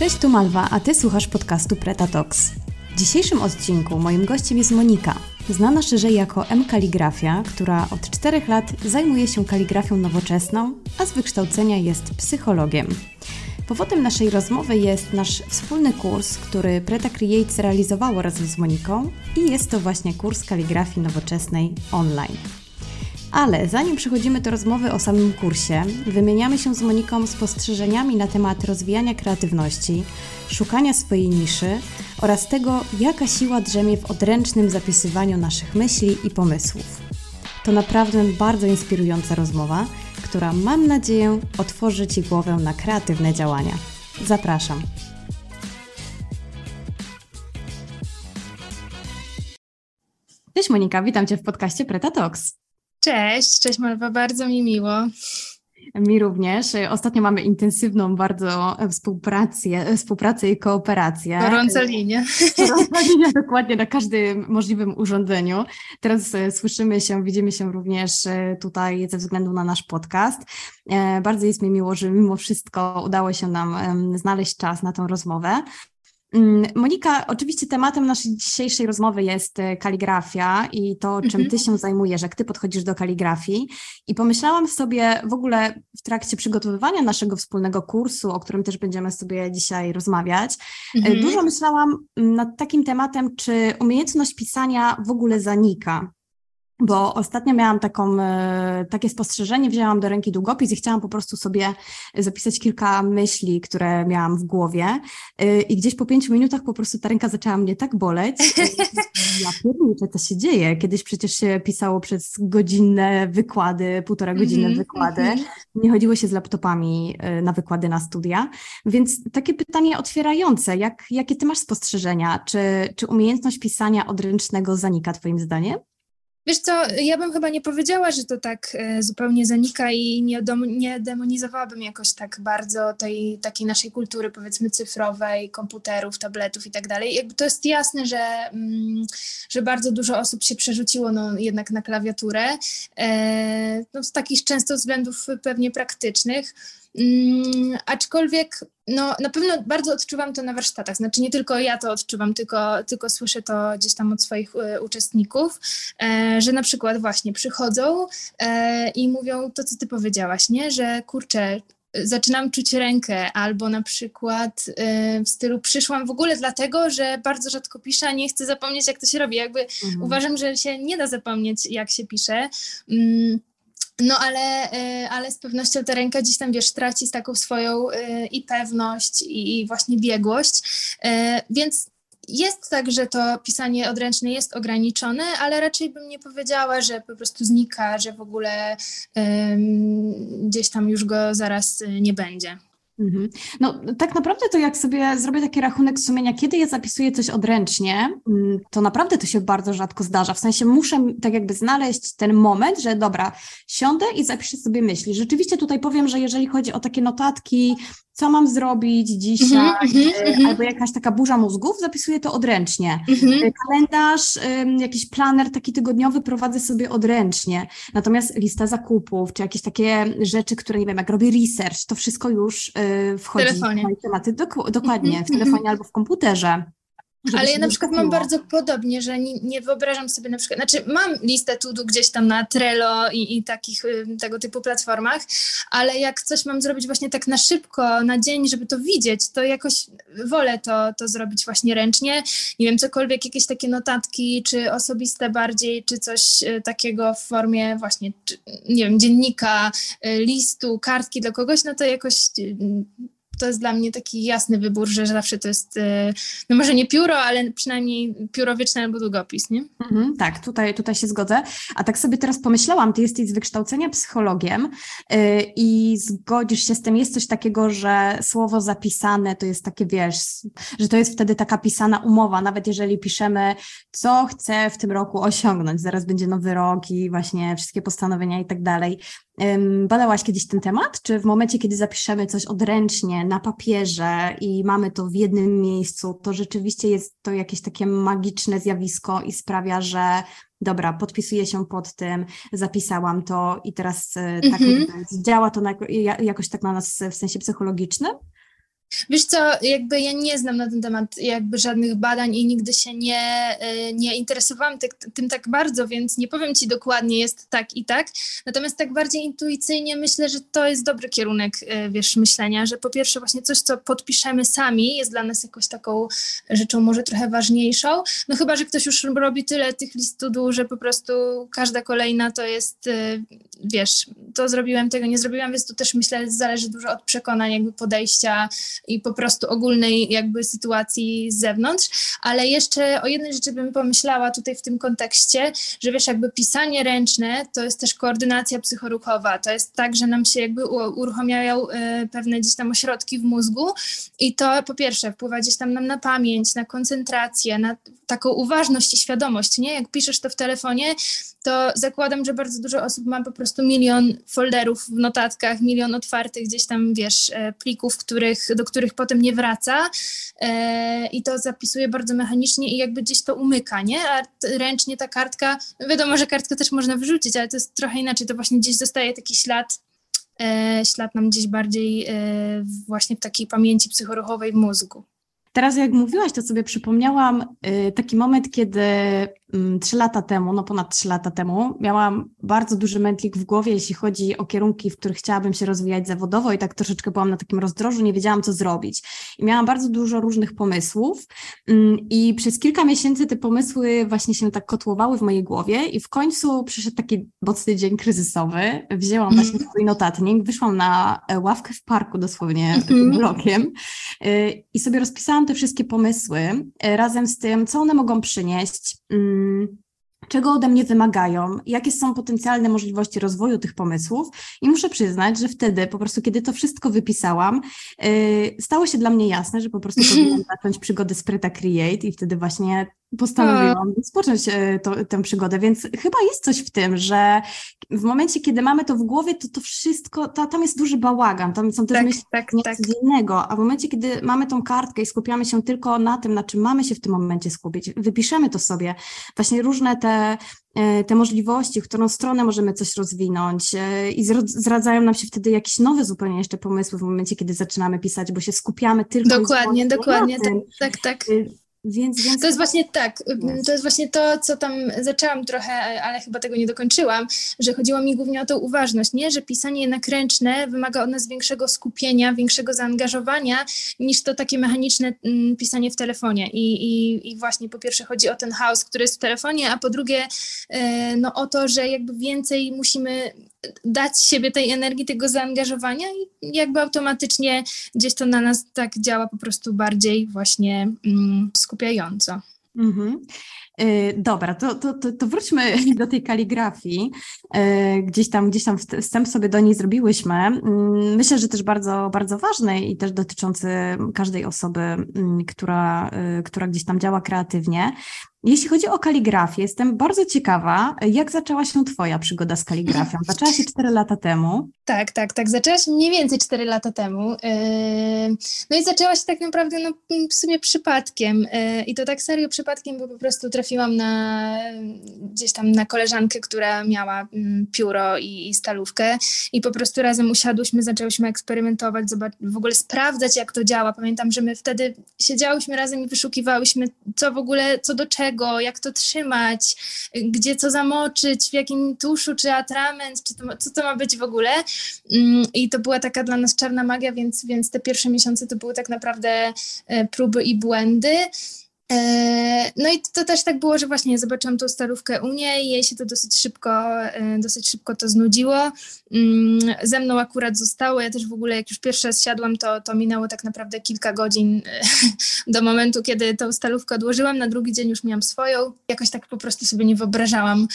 Cześć, tu Malwa, a Ty słuchasz podcastu Preta Talks. W dzisiejszym odcinku moim gościem jest Monika, znana szerzej jako M Kaligrafia, która od 4 lat zajmuje się kaligrafią nowoczesną, a z wykształcenia jest psychologiem. Powodem naszej rozmowy jest nasz wspólny kurs, który Preta Creates realizowało razem z Moniką i jest to właśnie kurs kaligrafii nowoczesnej online. Ale zanim przechodzimy do rozmowy o samym kursie, wymieniamy się z Moniką spostrzeżeniami na temat rozwijania kreatywności, szukania swojej niszy oraz tego, jaka siła drzemie w odręcznym zapisywaniu naszych myśli i pomysłów. To naprawdę bardzo inspirująca rozmowa, która mam nadzieję otworzy Ci głowę na kreatywne działania. Zapraszam. Cześć Monika, witam Cię w podcaście Preta Talks. Cześć, cześć Malwa, bardzo mi miło. Mi również. Ostatnio mamy intensywną bardzo współpracę, współpracę i kooperację. Gorąca linia. Gorąca linia dokładnie na każdym możliwym urządzeniu. Teraz e, słyszymy się, widzimy się również e, tutaj ze względu na nasz podcast. E, bardzo jest mi miło, że mimo wszystko udało się nam znaleźć czas na tą rozmowę. Mm, Monika, oczywiście tematem naszej dzisiejszej rozmowy jest e, kaligrafia i to, czym mhm. ty się zajmujesz, jak ty podchodzisz do kaligrafii. I pomyślałam sobie w ogóle w trakcie przygotowywania naszego wspólnego kursu, o którym też będziemy sobie dzisiaj rozmawiać, e, mhm. dużo myślałam nad takim tematem, czy umiejętność pisania w ogóle zanika bo ostatnio miałam taką, e, takie spostrzeżenie, wzięłam do ręki długopis i chciałam po prostu sobie zapisać kilka myśli, które miałam w głowie e, i gdzieś po pięciu minutach po prostu ta ręka zaczęła mnie tak boleć. Ja pierniczę, co się dzieje. Kiedyś przecież się pisało przez godzinne wykłady, półtora godziny mm -hmm, wykłady. Mm -hmm. Nie chodziło się z laptopami e, na wykłady na studia. Więc takie pytanie otwierające, jak, jakie ty masz spostrzeżenia? Czy, czy umiejętność pisania odręcznego zanika twoim zdaniem? Wiesz co, ja bym chyba nie powiedziała, że to tak e, zupełnie zanika i nie, nie demonizowałabym jakoś tak bardzo tej takiej naszej kultury, powiedzmy cyfrowej, komputerów, tabletów i tak dalej. Jakby to jest jasne, że, mm, że bardzo dużo osób się przerzuciło no, jednak na klawiaturę, e, no, z takich często względów pewnie praktycznych. Mm, aczkolwiek no, na pewno bardzo odczuwam to na warsztatach. Znaczy nie tylko ja to odczuwam, tylko, tylko słyszę to gdzieś tam od swoich e, uczestników, e, że na przykład właśnie przychodzą e, i mówią to, co ty powiedziałaś, nie? Że kurczę, zaczynam czuć rękę, albo na przykład w stylu przyszłam w ogóle dlatego, że bardzo rzadko piszę, a nie chcę zapomnieć, jak to się robi. Jakby mhm. uważam, że się nie da zapomnieć, jak się pisze. Mm, no ale, y, ale z pewnością ta ręka gdzieś tam, wiesz, traci taką swoją y, i pewność i właśnie biegłość, y, więc jest tak, że to pisanie odręczne jest ograniczone, ale raczej bym nie powiedziała, że po prostu znika, że w ogóle gdzieś tam już go zaraz nie będzie. Mhm. No, tak naprawdę to jak sobie zrobię taki rachunek sumienia, kiedy ja zapisuję coś odręcznie, mm, to naprawdę to się bardzo rzadko zdarza. W sensie muszę tak jakby znaleźć ten moment, że dobra, siądę i zapiszę sobie myśli. Rzeczywiście tutaj powiem, że jeżeli chodzi o takie notatki, co mam zrobić dzisiaj, mm -hmm, albo jakaś taka burza mózgów, zapisuję to odręcznie. Mm -hmm. Kalendarz, jakiś planer taki tygodniowy prowadzę sobie odręcznie. Natomiast lista zakupów, czy jakieś takie rzeczy, które nie wiem, jak robię research, to wszystko już y, wchodzi w, telefonie. tematy. Dok dokładnie, w telefonie mhm. albo w komputerze. Ale ja na przykład mam bardzo podobnie, że nie, nie, wyobrażam sobie na przykład, znaczy mam listę tudu gdzieś tam na Trello i, i takich y, tego typu platformach, ale jak coś mam zrobić właśnie tak na szybko, na dzień, żeby to widzieć, to jakoś wolę to, to zrobić właśnie ręcznie. Nie wiem, cokolwiek, jakieś takie notatki, czy osobiste bardziej, czy coś y, takiego w formie właśnie, czy, nie wiem, dziennika, y, listu, kartki dla kogoś, no to jakoś to jest dla mnie taki jasny wybór, że zawsze to jest, e, no może nie pióro, ale przynajmniej pióro wieczne albo długopis, nie? Mhm, tak, tutaj, tutaj się zgodzę. A tak sobie teraz pomyślałam, ty jesteś z wykształcenia psychologiem yy, i zgodzisz się z tym, jest coś takiego, że słowo zapisane to jest takie, wiesz, że to jest wtedy taka pisana umowa, nawet jeżeli piszemy, co chcę w tym roku osiągnąć, zaraz będzie nowy rok i właśnie wszystkie postanowienia i tak dalej. Badałaś kiedyś ten temat? Czy w momencie, kiedy zapiszemy coś odręcznie na papierze i mamy to w jednym miejscu, to rzeczywiście jest to jakieś takie magiczne zjawisko i sprawia, że dobra, podpisuję się pod tym, zapisałam to i teraz -hmm. tak mhm. działa to jakoś tak na nas w sensie psychologicznym? Wiesz co, jakby ja nie znam na ten temat jakby żadnych badań i nigdy się nie, y, nie interesowałam ty, tym tak bardzo, więc nie powiem Ci dokładnie jest tak i tak. Natomiast tak bardziej intuicyjnie myślę, że to jest dobry kierunek, y, wiesz, myślenia, że po pierwsze właśnie coś, co podpiszemy sami jest dla nas jakoś taką rzeczą może trochę ważniejszą. No chyba, że ktoś już robi tyle tych list że po prostu każda kolejna to jest, y, wiesz, to zrobiłem, tego nie zrobiłam, więc to też myślę zależy dużo od przekonań, jakby podejścia i po prostu ogólnej jakby sytuacji z zewnątrz, ale jeszcze o jednej rzeczy bym pomyślała tutaj w tym kontekście, że wiesz, jakby pisanie ręczne to jest też koordynacja psychoruchowa, to jest tak, że nam się jakby uruchamiają y, pewne gdzieś tam ośrodki w mózgu i to po pierwsze wpływa gdzieś tam nam na pamięć, na koncentrację, na taką uważność i świadomość, nie? Jak piszesz to w telefonie, to zakładam, że bardzo dużo osób ma po prostu milion folderów w notatkach, milion otwartych gdzieś tam, wiesz, e, plików, których, do których potem nie wraca e, i to zapisuje bardzo mechanicznie i jakby gdzieś to umyka, nie? A ręcznie ta kartka, no wiadomo, że kartkę też można wyrzucić, ale to jest trochę inaczej, to właśnie gdzieś zostaje taki ślad, e, ślad nam gdzieś bardziej właśnie w takiej pamięci psychoruchowej w mózgu. Teraz jak mówiłaś, to sobie przypomniałam y, taki moment, kiedy trzy lata temu, no ponad trzy lata temu, miałam bardzo duży mętlik w głowie, jeśli chodzi o kierunki, w których chciałabym się rozwijać zawodowo i tak troszeczkę byłam na takim rozdrożu, nie wiedziałam, co zrobić. I miałam bardzo dużo różnych pomysłów mm, i przez kilka miesięcy te pomysły właśnie się tak kotłowały w mojej głowie i w końcu przyszedł taki mocny dzień kryzysowy. Wzięłam właśnie mm. swój notatnik, wyszłam na e, ławkę w parku dosłownie mm. blokiem y, i sobie rozpisałam te wszystkie pomysły e, razem z tym, co one mogą przynieść, mm, czego ode mnie wymagają, jakie są potencjalne możliwości rozwoju tych pomysłów. I muszę przyznać, że wtedy, po prostu, kiedy to wszystko wypisałam, e, stało się dla mnie jasne, że po prostu powinnam zacząć przygodę z Preta Create i wtedy właśnie postanowiłam rozpocząć e, to, tę przygodę, więc chyba jest coś w tym, że w momencie, kiedy mamy to w głowie, to to wszystko, to, tam jest duży bałagan, tam są też tak, myśli tak, tak. codziennego, a w momencie, kiedy mamy tą kartkę i skupiamy się tylko na tym, na czym mamy się w tym momencie skupić, wypiszemy to sobie, właśnie różne te e, te możliwości, w którą stronę możemy coś rozwinąć e, i zradzają nam się wtedy jakieś nowe zupełnie jeszcze pomysły w momencie, kiedy zaczynamy pisać, bo się skupiamy tylko Dokładnie, dokładnie, tak, tak, tak. Więc, więc... To jest właśnie tak, to jest właśnie to, co tam zaczęłam trochę, ale chyba tego nie dokończyłam, że chodziło mi głównie o tą uważność, nie? że pisanie jednak ręczne wymaga od nas większego skupienia, większego zaangażowania niż to takie mechaniczne mm, pisanie w telefonie. I, i, I właśnie po pierwsze chodzi o ten chaos, który jest w telefonie, a po drugie e, no, o to, że jakby więcej musimy dać siebie tej energii, tego zaangażowania i jakby automatycznie gdzieś to na nas tak działa po prostu bardziej właśnie mm, skupiająco. Mhm. Y, dobra, to, to, to, to, wróćmy do tej kaligrafii. Y, gdzieś tam, gdzieś tam wstęp sobie do niej zrobiłyśmy. Mm, myślę, że też bardzo, bardzo ważny i też dotyczący każdej osoby, mm, która, y, która gdzieś tam działa kreatywnie. Jeśli chodzi o kaligrafię, jestem bardzo ciekawa, jak zaczęła się Twoja przygoda z kaligrafią? Zaczęła się 4 lata temu. Tak, tak, tak. Zaczęła się mniej więcej 4 lata temu. No i zaczęła się tak naprawdę no, w sumie przypadkiem. I to tak serio przypadkiem, bo po prostu trafiłam na gdzieś tam na koleżankę, która miała pióro i, i stalówkę i po prostu razem usiadłyśmy, zaczęłyśmy eksperymentować, w ogóle sprawdzać, jak to działa. Pamiętam, że my wtedy siedziałyśmy razem i wyszukiwałyśmy, co w ogóle, co do czego jak to trzymać, gdzie co zamoczyć, w jakim tuszu, czy atrament, czy to, co to ma być w ogóle. Mm, I to była taka dla nas czarna magia, więc, więc te pierwsze miesiące to były tak naprawdę e, próby i błędy. E, no i to też tak było, że właśnie zobaczyłam tą starówkę u niej, jej się to dosyć szybko, e, dosyć szybko to znudziło. Mm, ze mną akurat zostało, ja też w ogóle jak już pierwszy raz siadłam, to, to minęło tak naprawdę kilka godzin e, do momentu, kiedy tą stalówkę odłożyłam, na drugi dzień już miałam swoją. Jakoś tak po prostu sobie nie wyobrażałam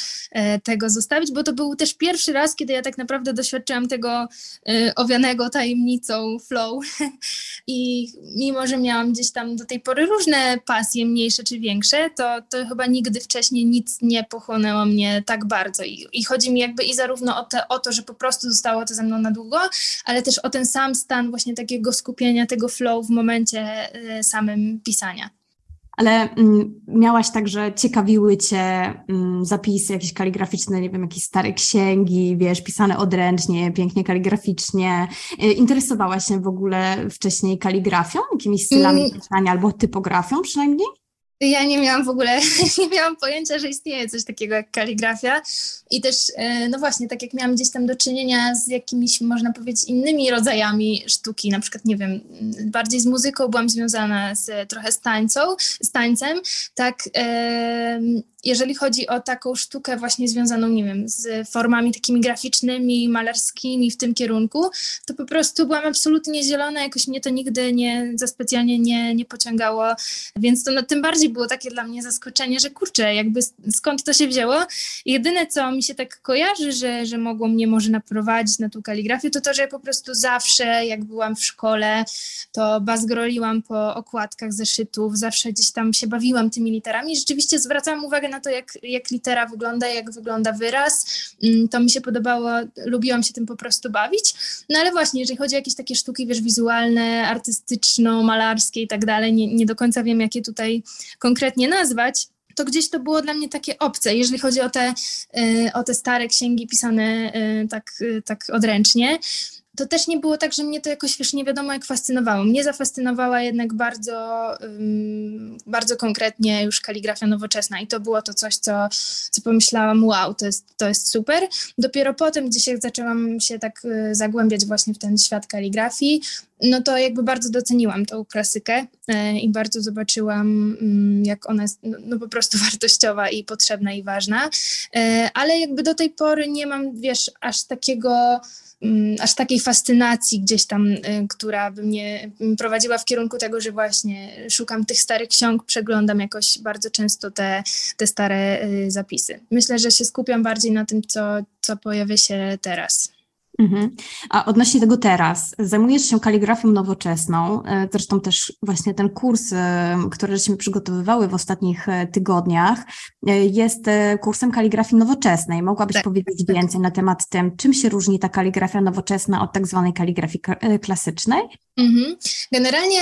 tego zostawić, bo to był też pierwszy raz, kiedy ja tak naprawdę doświadczyłam tego owianego tajemnicą flow i mimo, że miałam gdzieś tam do tej pory różne pasje, mniejsze czy większe, to, to chyba nigdy wcześniej nic nie pochłonęło mnie tak bardzo. I, i chodzi mi jakby i zarówno o, te, o to, że po prostu zostało to ze mną na długo, ale też o ten sam stan właśnie takiego skupienia, tego flow w momencie y, samym pisania. Ale mm, miałaś także, ciekawiły Cię mm, zapisy jakieś kaligraficzne, nie wiem, jakieś stare księgi, wiesz, pisane odręcznie, pięknie kaligraficznie. Y, interesowałaś się w ogóle wcześniej kaligrafią, jakimiś stylami mm. pisania albo typografią przynajmniej? Ja nie miałam w ogóle, nie miałam pojęcia, że istnieje coś takiego jak kaligrafia. I też, e, no właśnie, tak jak miałam gdzieś tam do czynienia z jakimiś, można powiedzieć, innymi rodzajami sztuki, na przykład, nie wiem, bardziej z muzyką byłam związana z, trochę z tańcą, z tańcem, tak jeżeli chodzi o taką sztukę właśnie związaną, nie wiem, z formami takimi graficznymi, malarskimi w tym kierunku, to po prostu byłam absolutnie zielona, jakoś mnie to nigdy nie, za specjalnie nie, nie pociągało, więc to no, tym bardziej było takie dla mnie zaskoczenie, że kurczę, jakby skąd to się wzięło. Jedyne, co mi się tak kojarzy, że, że mogło mnie może naprowadzić na tą kaligrafię, to to, że ja po prostu zawsze, jak byłam w szkole, to bazgroliłam po okładkach zeszytów, zawsze gdzieś tam się bawiłam tymi literami. Rzeczywiście zwracałam uwagę na na to, jak, jak litera wygląda, jak wygląda wyraz. Mm, to mi się podobało, lubiłam się tym po prostu bawić. No ale właśnie, jeżeli chodzi o jakieś takie sztuki, wiesz, wizualne, artystyczno-malarskie i tak dalej, nie, nie do końca wiem, jakie tutaj konkretnie nazwać, to gdzieś to było dla mnie takie obce, jeżeli chodzi o te, y, o te stare księgi pisane y, tak, y, tak odręcznie to też nie było tak, że mnie to jakoś, wiesz, nie wiadomo jak fascynowało. Mnie zafascynowała jednak bardzo, bardzo konkretnie już kaligrafia nowoczesna i to było to coś, co, co pomyślałam, wow, to jest, to jest super. Dopiero potem, gdzie się zaczęłam się tak y, zagłębiać właśnie w ten świat kaligrafii, no to jakby bardzo doceniłam tą klasykę y, i bardzo zobaczyłam, y, jak ona jest no, no, po prostu wartościowa i potrzebna i ważna, y, ale jakby do tej pory nie mam, wiesz, aż takiego Mm, aż takiej fascynacji gdzieś tam, y, która by mnie prowadziła w kierunku tego, że właśnie szukam tych starych ksiąg, przeglądam jakoś bardzo często te, te stare y, zapisy. Myślę, że się skupiam bardziej na tym, co, co pojawia się teraz. Mhm. A odnośnie tego teraz, zajmujesz się kaligrafią nowoczesną, e, zresztą też właśnie ten kurs, e, który żeśmy przygotowywały w ostatnich e, tygodniach, jest kursem kaligrafii nowoczesnej. Mogłabyś tak, powiedzieć tak. więcej na temat tym, czym się różni ta kaligrafia nowoczesna od tak zwanej kaligrafii klasycznej? Mhm. Generalnie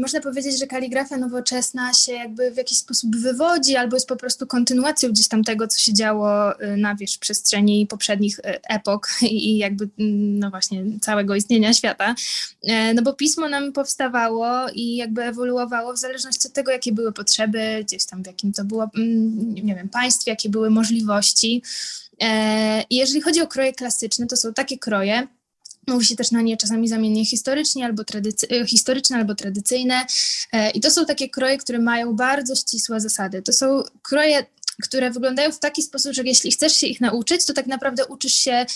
można powiedzieć, że kaligrafia nowoczesna się jakby w jakiś sposób wywodzi albo jest po prostu kontynuacją gdzieś tam tego, co się działo na wierzch przestrzeni poprzednich epok i jakby mm, no właśnie całego istnienia świata. E, no bo pismo nam powstawało i jakby ewoluowało w zależności od tego, jakie były potrzeby, gdzieś tam w jakim to było, mm, nie wiem, państwie, jakie były możliwości. E, I jeżeli chodzi o kroje klasyczne, to są takie kroje, Mówi się też na nie czasami zamiennie historycznie albo tradycy- e, historyczne albo tradycyjne. I to są takie kroje, które mają bardzo ścisłe zasady. To są kroje, które wyglądają w taki sposób, że jeśli chcesz się ich nauczyć, to tak naprawdę uczysz się,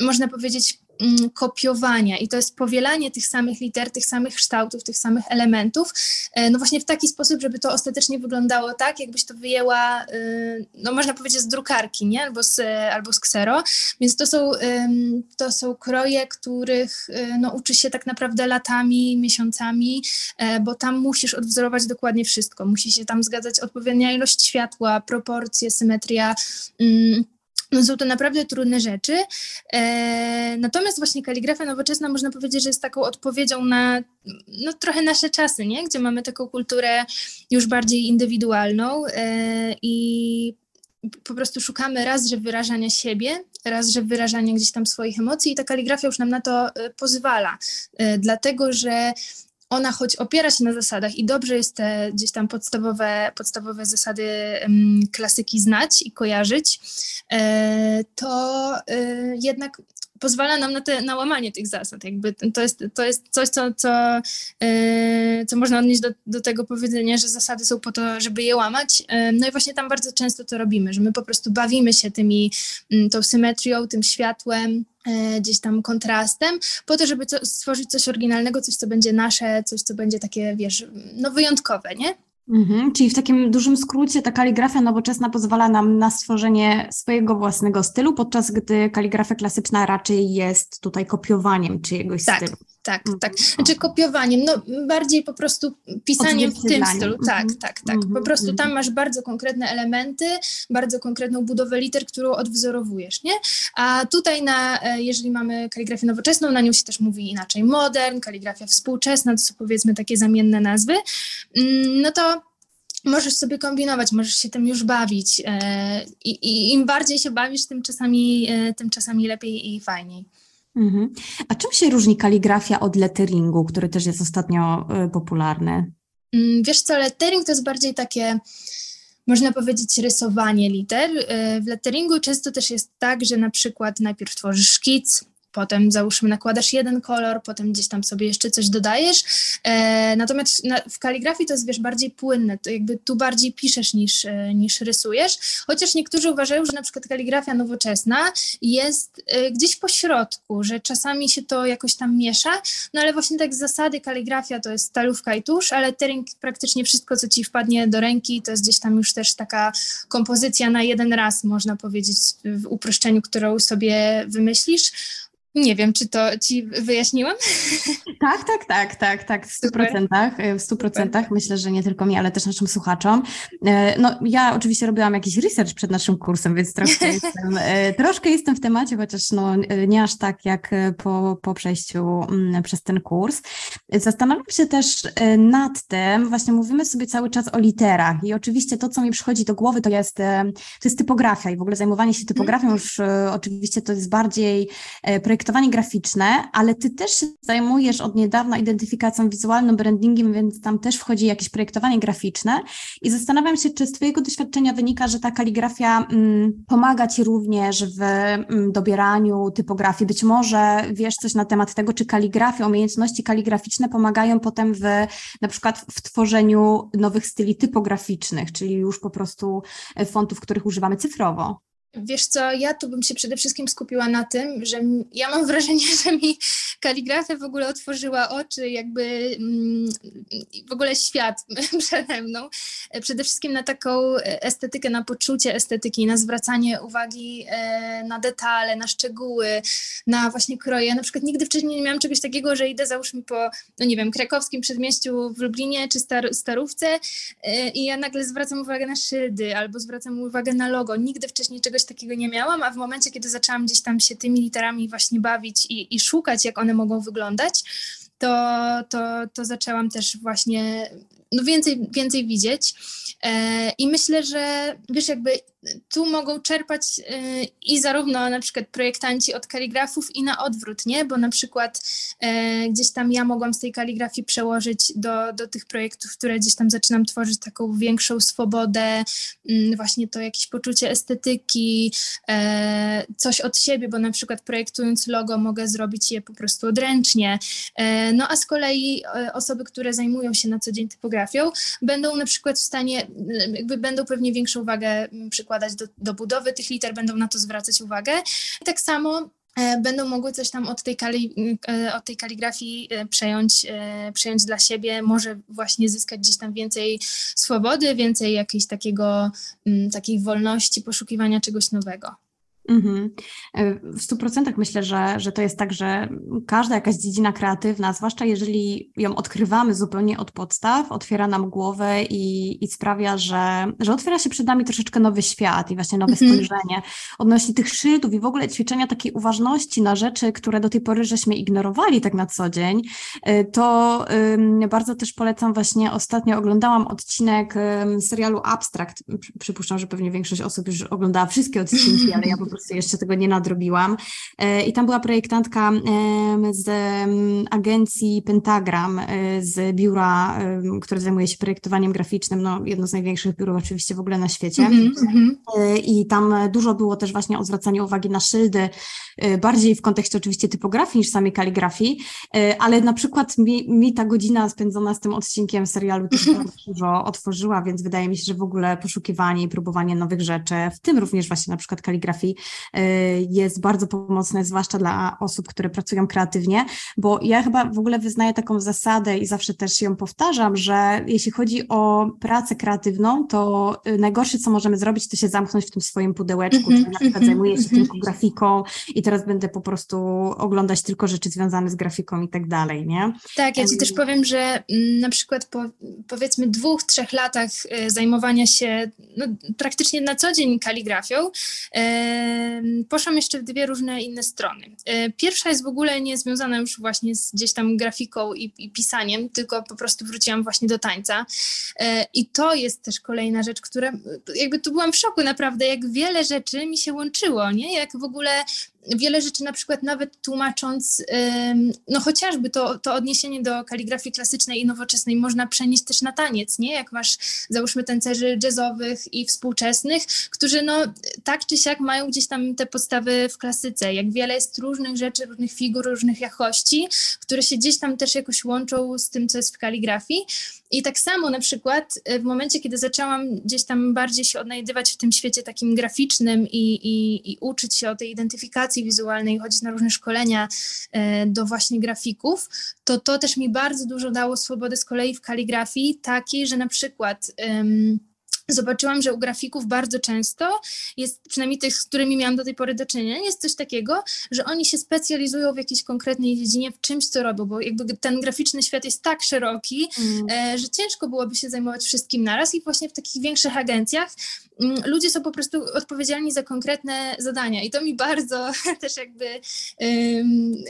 można powiedzieć, Mm, kopiowania. I to jest powielanie tych samych liter, tych samych kształtów, tych samych elementów, e, no właśnie w taki sposób, żeby to ostatecznie wyglądało tak, jakbyś to wyjęła, y, no można powiedzieć z drukarki, nie? Albo z, albo z ksero, więc to są, to są kroje, których no, uczy się tak naprawdę latami, miesiącami, e, bo tam musisz odwzorować dokładnie wszystko, musi się tam zgadzać odpowiednia ilość światła, proporcje, symetria, mm, no są to naprawdę trudne rzeczy. E, natomiast właśnie kaligrafia nowoczesna można powiedzieć, że jest taką odpowiedzią na no, trochę nasze czasy, nie? gdzie mamy taką kulturę już bardziej indywidualną e, i po prostu szukamy raz, że wyrażania siebie, raz, że wyrażania gdzieś tam swoich emocji i ta kaligrafia już nam na to e, pozwala, dlatego że ona choć opiera się na zasadach i dobrze jest te gdzieś tam podstawowe, podstawowe zasady klasyki znać i kojarzyć, e, to e, jednak pozwala nam na, te, na łamanie tych zasad. Jakby to, jest, to jest coś, co, co, yy, co można odnieść do, do tego powiedzenia, że zasady są po to, żeby je łamać. No i właśnie tam bardzo często to robimy, że my po prostu bawimy się tymi, yy, tą symetrią, tym światłem, gdzieś tam kontrastem, po to, żeby co, stworzyć coś oryginalnego, coś, co będzie nasze, coś, co będzie takie, wiesz, no wyjątkowe, nie? Mhm, czyli w takim dużym skrócie ta kaligrafia nowoczesna pozwala nam na stworzenie swojego własnego stylu, podczas gdy kaligrafia klasyczna raczej jest tutaj kopiowaniem czyjegoś tak. stylu. Tak, mhm. tak. Znaczy kopiowaniem, no bardziej po prostu pisaniem w tym stylu. Tak, mhm. tak, tak. Po mhm. prostu tam masz bardzo konkretne elementy, bardzo konkretną budowę liter, którą odwzorowujesz, nie? A tutaj na, e, jeżeli mamy kaligrafię nowoczesną, na nią się też mówi inaczej modern, kaligrafia współczesna, to są powiedzmy takie zamienne nazwy, mm, no to możesz sobie kombinować, możesz się tym już bawić i, i im bardziej się bawisz, tym czasami, tym czasami lepiej i fajniej. Mhm. A czym się różni kaligrafia od letteringu, który też jest ostatnio popularny? Mm, wiesz co, lettering to jest bardziej takie można powiedzieć, rysowanie liter. Y, w letteringu często też jest tak, że na przykład najpierw tworzysz szkic, potem załóżmy nakładasz jeden kolor, potem gdzieś tam sobie jeszcze coś dodajesz. E, natomiast na, w kaligrafii to jest wiesz bardziej płynne, to jakby tu bardziej piszesz niż, e, niż rysujesz, chociaż niektórzy uważają, że na przykład kaligrafia nowoczesna jest e, gdzieś po środku, że czasami się to jakoś tam miesza, no ale właśnie tak z zasady kaligrafia to jest stalówka i tusz, ale tering praktycznie wszystko, co ci wpadnie do ręki, to jest gdzieś tam już też taka kompozycja na jeden raz, można powiedzieć, w uproszczeniu, którą sobie wymyślisz. Nie wiem, czy to ci wyjaśniłam? Tak, tak, tak, tak, tak, w stu procentach, w stu procentach. Myślę, że nie tylko mi, ale też naszym słuchaczom. E, no, ja oczywiście robiłam jakiś research przed naszym kursem, więc troszkę jestem, e, troszkę jestem w temacie, chociaż no, e, nie aż tak jak po, po przejściu mm, przez ten kurs. Zastanawiam się też nad tym, właśnie mówimy sobie cały czas o literach i oczywiście to, co mi przychodzi do głowy, to jest, to jest typografia i w ogóle zajmowanie się typografią mhm. już oczywiście to jest bardziej projekt projektowanie graficzne, ale ty też się zajmujesz od niedawna identyfikacją wizualną, brandingiem, więc tam też wchodzi jakieś projektowanie graficzne i zastanawiam się, czy z twojego doświadczenia wynika, że ta kaligrafia mm, pomaga ci również w mm, dobieraniu typografii. Być może wiesz coś na temat tego, czy kaligrafia, umiejętności kaligraficzne pomagają potem w na przykład w tworzeniu nowych styli typograficznych, czyli już po prostu fontów, których używamy cyfrowo. Wiesz co, ja tu bym się przede wszystkim skupiła na tym, że ja mam wrażenie, że mi kaligrafia w ogóle otworzyła oczy, jakby mm, w ogóle świat przede mną. Przede wszystkim na taką estetykę, na poczucie estetyki, na zwracanie uwagi e, na detale, na szczegóły, na właśnie kroje. Na przykład nigdy wcześniej nie miałam czegoś takiego, że idę załóżmy po, no nie wiem, krakowskim przedmieściu w Lublinie czy star Starówce e, i ja nagle zwracam uwagę na szyldy albo zwracam uwagę na logo. Nigdy wcześniej czegoś takiego nie miałam, a w momencie, kiedy zaczęłam gdzieś tam się tymi literami właśnie bawić i, i szukać, jak one mogą wyglądać, to, to, to zaczęłam też właśnie no więcej, więcej widzieć. E, I myślę, że wiesz, jakby tu mogą czerpać e, i zarówno na przykład projektanci od kaligrafów i na odwrót, nie? Bo na przykład e, gdzieś tam ja mogłam z tej kaligrafii przełożyć do, do tych projektów, które gdzieś tam zaczynam tworzyć taką większą swobodę, mm, właśnie to jakieś poczucie estetyki, coś od siebie, bo na przykład projektując logo mogę zrobić je po prostu odręcznie. No a z kolei osoby, które zajmują się na co dzień typografią, będą na przykład w stanie, jakby będą pewnie większą uwagę mm, przykładać do, do budowy tych liter, będą na to zwracać uwagę. Tak samo e, będą mogły coś tam od tej, kali, e, od tej kaligrafii e, przejąć, przejąć dla siebie, może właśnie zyskać gdzieś tam więcej swobody, więcej jakiejś takiego, mm, takiej wolności poszukiwania czegoś nowego. Mhm. E, w stu procentach myślę, że, że to jest tak, że każda jakaś dziedzina kreatywna, zwłaszcza jeżeli ją odkrywamy zupełnie od podstaw, otwiera nam głowę i, i sprawia, że, że otwiera się przed nami troszeczkę nowy świat i właśnie nowe mhm. spojrzenie odnośnie tych szyldów i w ogóle ćwiczenia takiej uważności na rzeczy, które do tej pory żeśmy ignorowali tak na co dzień. E, to bardzo też polecam właśnie, ostatnio oglądałam odcinek serialu Abstract. Przypuszczam, że pewnie większość osób już oglądała wszystkie odcinki, ale ja po prostu jeszcze tego nie nadrobiłam. E, I tam była projektantka z agencji Pentagram, e, z biura, które zajmuje się projektowaniem graficznym, no jedno z największych biur oczywiście w ogóle na świecie. Mm -hmm. I tam dużo było też właśnie o zwracaniu uwagi na szyldy, bardziej w kontekście oczywiście typografii niż samej kaligrafii, ale na przykład mi, mi ta godzina spędzona z tym odcinkiem serialu też dużo otworzyła, więc wydaje mi się, że w ogóle poszukiwanie i próbowanie nowych rzeczy, w tym również właśnie na przykład kaligrafii, jest bardzo pomocne, zwłaszcza dla osób, które pracują kreatywnie, bo ja chyba w ogóle wyznaję taką zasadę i zawsze też ją powtarzam, że jeśli chodzi o pracę kreatywną, to y, najgorsze, co możemy zrobić, to się zamknąć w tym swoim pudełeczku, mm -hmm, czyli na przykład -hmm, zajmuję się -hmm. tylko grafiką i teraz będę po prostu oglądać tylko rzeczy związane z grafiką i tak dalej, nie? Tak, ja Ci też powiem, że mm, na przykład po powiedzmy dwóch, trzech latach y, zajmowania się no, praktycznie na co dzień kaligrafią, poszłam jeszcze w dwie różne inne strony. E, pierwsza jest w ogóle nie związana już właśnie z gdzieś tam grafiką i, i pisaniem, tylko po prostu wróciłam właśnie do tańca. E, I to jest też kolejna rzecz, która jakby tu byłam w szoku naprawdę, jak wiele rzeczy mi się łączyło, nie? Jak w ogóle wiele rzeczy na przykład nawet tłumacząc, no chociażby to, to odniesienie do kaligrafii klasycznej i nowoczesnej można przenieść też na taniec, nie? Jak masz załóżmy tancerzy jazzowych i współczesnych, którzy no tak czy siak mają gdzieś tam te podstawy w klasyce, jak wiele jest różnych rzeczy, różnych figur, różnych jakości, które się gdzieś tam też jakoś łączą z tym, co jest w kaligrafii. I tak samo na przykład e, w momencie, kiedy zaczęłam gdzieś tam bardziej się odnajdywać w tym świecie takim graficznym i, i, i uczyć się o tej identyfikacji wizualnej, chodzić na różne szkolenia e, do właśnie grafików, to to też mi bardzo dużo dało swobody z kolei w kaligrafii, takiej, że na przykład zobaczyłam, że u grafików bardzo często jest, przynajmniej tych, z którymi miałam do tej pory do czynienia, jest coś takiego, że oni się specjalizują w jakiejś konkretnej dziedzinie, w czymś, co robią, bo jakby ten graficzny świat jest tak szeroki, mm. e, że ciężko byłoby się zajmować wszystkim naraz i właśnie w takich większych agencjach Mm, ludzie są po prostu odpowiedzialni za konkretne zadania i to mi bardzo też jakby,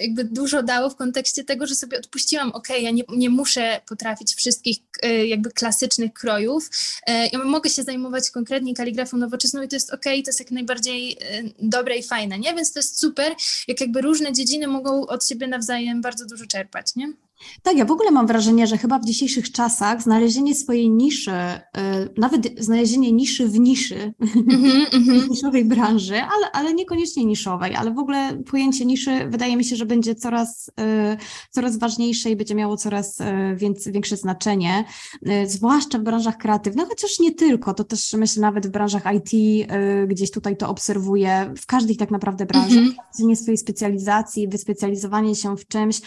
jakby dużo dało w kontekście tego, że sobie odpuściłam, ok, ja nie, nie muszę potrafić wszystkich e, jakby klasycznych krojów, e, ja mogę się zajmować konkretnie kaligrafią nowoczesną i to jest ok, to jest jak najbardziej e, dobre i fajne, nie? Więc to jest super, jak jakby różne dziedziny mogą od siebie nawzajem bardzo dużo czerpać, nie? Tak, ja w ogóle mam wrażenie, że chyba w dzisiejszych czasach znalezienie swojej niszy, y, nawet znalezienie niszy w niszy, mm-hmm, mm-hmm. niszowej branży, ale, ale niekoniecznie niszowej, ale w ogóle pojęcie niszy wydaje mi się, że będzie coraz, y, coraz ważniejsze i będzie miało coraz y, więc, większe znaczenie, zwłaszcza w branżach kreatywnych, chociaż nie tylko, to też myślę nawet w branżach IT, gdzieś tutaj to obserwuję, w każdej tak naprawdę branży, mm-hmm. swojej specjalizacji, wyspecjalizowanie się w czymś,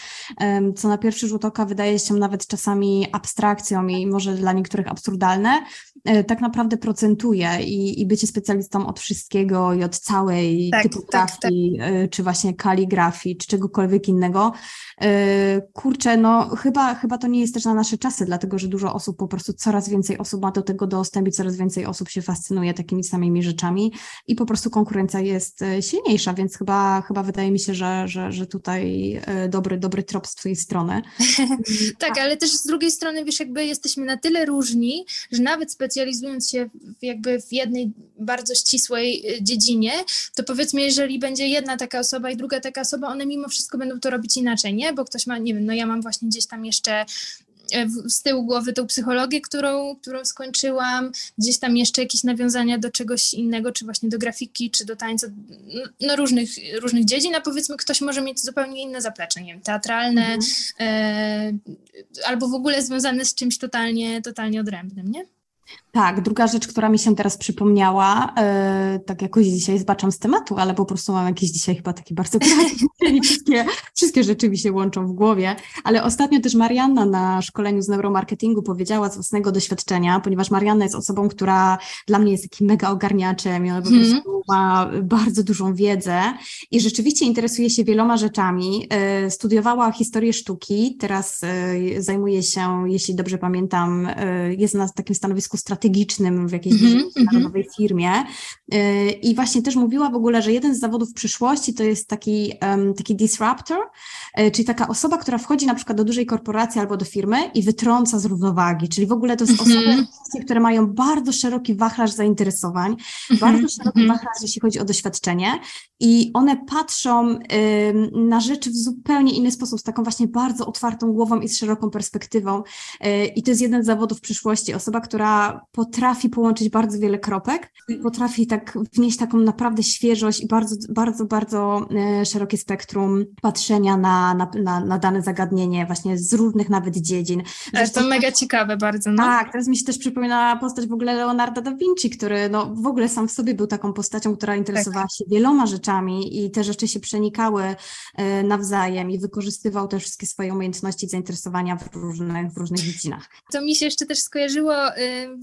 co na pierwszy rzut oka wydaje się nawet czasami abstrakcją i może dla niektórych absurdalne, e, tak naprawdę procentuje i, i bycie specjalistą od wszystkiego i od całej tak, typografii, tak, tak. czy właśnie kaligrafii, czy czegokolwiek innego. E, kurczę, no chyba, chyba to nie jest też na nasze czasy, dlatego że dużo osób, po prostu coraz więcej osób ma do tego dostęp i coraz więcej osób się fascynuje takimi samymi rzeczami i po prostu konkurencja jest silniejsza, więc chyba, chyba wydaje mi się, że, że, że tutaj dobry, dobry trop z Twojej strony. tak, ale też z drugiej strony, wiesz, jakby jesteśmy na tyle różni, że nawet specjalizując się w, jakby w jednej bardzo ścisłej y, dziedzinie, to powiedzmy, jeżeli będzie jedna taka osoba i druga taka osoba, one mimo wszystko będą to robić inaczej, nie? Bo ktoś ma, nie wiem, no ja mam właśnie gdzieś tam jeszcze E, z tyłu głowy tą psychologię, którą, którą skończyłam, gdzieś tam jeszcze jakieś nawiązania do czegoś innego, czy właśnie do grafiki, czy do tańca, no, no różnych, różnych dziedzin, a powiedzmy ktoś może mieć zupełnie inne zaplecze, nie wiem, teatralne, mhm. e, albo w ogóle związane z czymś totalnie, totalnie odrębnym, nie? Tak, druga rzecz, która mi się teraz przypomniała, yy, tak jakoś dzisiaj zbaczam z tematu, ale po prostu mam jakiś dzisiaj chyba taki bardzo kreatywny wszystkie, wszystkie rzeczy mi się łączą w głowie, ale ostatnio też Marianna na szkoleniu z neuromarketingu powiedziała z własnego doświadczenia, ponieważ Marianna jest osobą, która dla mnie jest takim mega ogarniaczem i ona po prostu mm. ma bardzo dużą wiedzę i rzeczywiście interesuje się wieloma rzeczami. Yy, studiowała historię sztuki, teraz yy, zajmuje się, jeśli dobrze pamiętam, jest na takim stanowisku strategicznym w jakiejś mm -hmm. firmie. Y, I właśnie też mówiła w ogóle, że jeden z zawodów przyszłości to jest taki, um, taki disruptor, y, czyli taka osoba, która wchodzi na przykład do dużej korporacji albo do firmy i wytrąca z równowagi, czyli w ogóle to jest mm -hmm. osoby, które mają bardzo szeroki wachlarz zainteresowań, mm -hmm. bardzo szeroki mhm. wachlarz, jeśli chodzi o doświadczenie i one patrzą y, na rzeczy w zupełnie inny sposób, z taką właśnie bardzo otwartą głową i z szeroką perspektywą. Y, I to jest jeden z zawodów przyszłości. Osoba, która potrafi połączyć bardzo wiele kropek i potrafi tak wnieść taką naprawdę świeżość i bardzo, bardzo, bardzo y, szerokie spektrum patrzenia na, na, na, na dane zagadnienie, właśnie z różnych nawet dziedzin. Zresztą to mega ciekawe bardzo. No. Tak, teraz mi się też przypomina postać w ogóle Leonardo da Vinci, który no, w ogóle sam w sobie był taką postacią, która interesowała tak. się wieloma rzeczami, i te rzeczy się przenikały e, nawzajem i wykorzystywał też wszystkie swoje umiejętności i zainteresowania w różnych, w różnych dziedzinach. To mi się jeszcze też skojarzyło